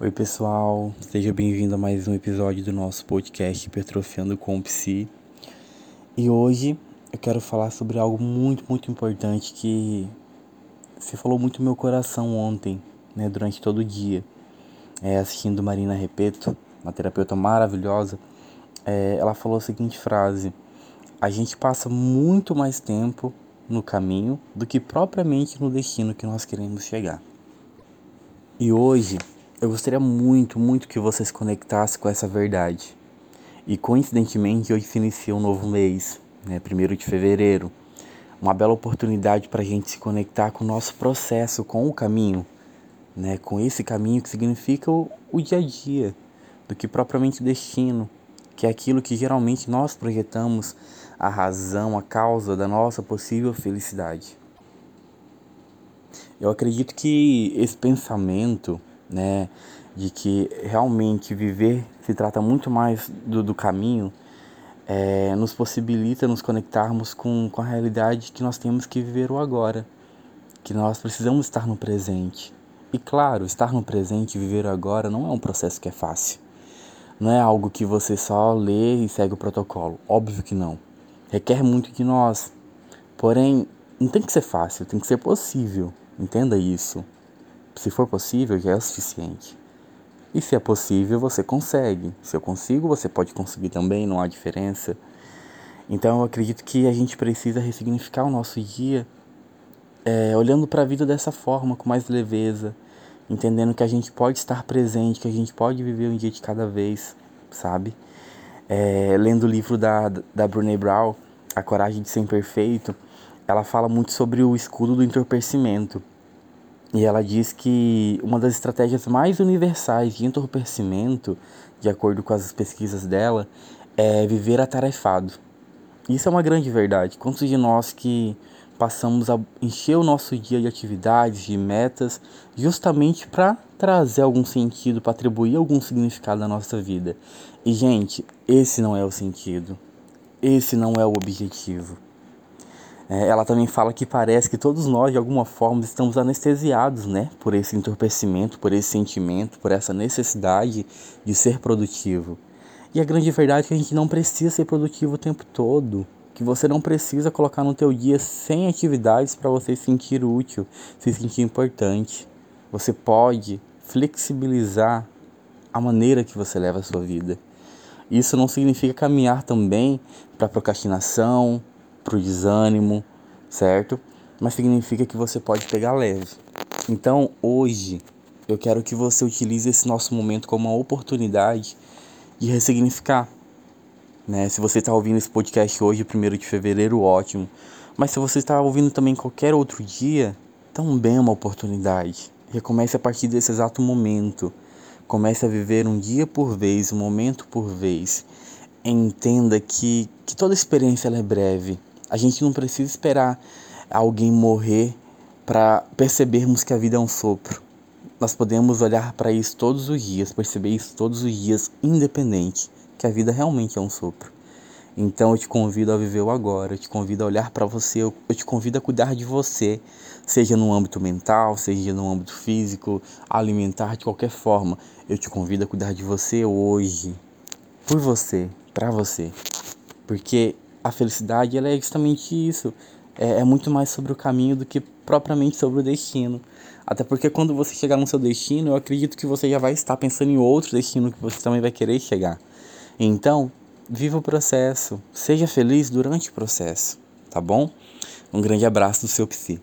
Oi, pessoal, seja bem-vindo a mais um episódio do nosso podcast Hipertrofiando com o Psi. E hoje eu quero falar sobre algo muito, muito importante que você falou muito no meu coração ontem, né, durante todo o dia. É, assistindo Marina Repeto, uma terapeuta maravilhosa, é, ela falou a seguinte frase: A gente passa muito mais tempo no caminho do que propriamente no destino que nós queremos chegar. E hoje eu gostaria muito, muito que você se conectasse com essa verdade. E coincidentemente hoje se inicia um novo mês, né, 1 de fevereiro. Uma bela oportunidade para a gente se conectar com o nosso processo, com o caminho, né, com esse caminho que significa o, o dia a dia, do que propriamente destino, que é aquilo que geralmente nós projetamos a razão, a causa da nossa possível felicidade. Eu acredito que esse pensamento né? De que realmente viver se trata muito mais do, do caminho, é, nos possibilita nos conectarmos com, com a realidade que nós temos que viver o agora, que nós precisamos estar no presente. E claro, estar no presente e viver o agora não é um processo que é fácil. Não é algo que você só lê e segue o protocolo. Óbvio que não. Requer muito de nós. Porém, não tem que ser fácil, tem que ser possível. Entenda isso. Se for possível, já é o suficiente. E se é possível, você consegue. Se eu consigo, você pode conseguir também, não há diferença. Então eu acredito que a gente precisa ressignificar o nosso dia é, olhando para a vida dessa forma, com mais leveza, entendendo que a gente pode estar presente, que a gente pode viver um dia de cada vez, sabe? É, lendo o livro da, da Brene Brown, A Coragem de Ser Imperfeito, ela fala muito sobre o escudo do entorpecimento. E ela diz que uma das estratégias mais universais de entorpecimento, de acordo com as pesquisas dela, é viver atarefado. Isso é uma grande verdade. Quantos de nós que passamos a encher o nosso dia de atividades, de metas, justamente para trazer algum sentido, para atribuir algum significado à nossa vida. E, gente, esse não é o sentido. Esse não é o objetivo. É, ela também fala que parece que todos nós, de alguma forma, estamos anestesiados né, por esse entorpecimento, por esse sentimento, por essa necessidade de ser produtivo. E a grande verdade é que a gente não precisa ser produtivo o tempo todo. Que você não precisa colocar no teu dia 100 atividades para você se sentir útil, se sentir importante. Você pode flexibilizar a maneira que você leva a sua vida. Isso não significa caminhar também para procrastinação, para o desânimo, certo? Mas significa que você pode pegar leve. Então, hoje, eu quero que você utilize esse nosso momento como uma oportunidade de ressignificar. Né? Se você está ouvindo esse podcast hoje, 1 de fevereiro, ótimo. Mas se você está ouvindo também qualquer outro dia, também é uma oportunidade. Recomece a partir desse exato momento. Comece a viver um dia por vez, um momento por vez. Entenda que, que toda experiência é breve a gente não precisa esperar alguém morrer para percebermos que a vida é um sopro. Nós podemos olhar para isso todos os dias, perceber isso todos os dias, independente, que a vida realmente é um sopro. Então eu te convido a viver o agora, eu te convido a olhar para você, eu te convido a cuidar de você, seja no âmbito mental, seja no âmbito físico, alimentar de qualquer forma. Eu te convido a cuidar de você hoje, por você, para você. Porque a felicidade ela é justamente isso. É, é, muito mais sobre o caminho do que propriamente sobre o destino. Até porque quando você chegar no seu destino, eu acredito que você já vai estar pensando em outro destino que você também vai querer chegar. Então, viva o processo. Seja feliz durante o processo, tá bom? Um grande abraço do seu psi.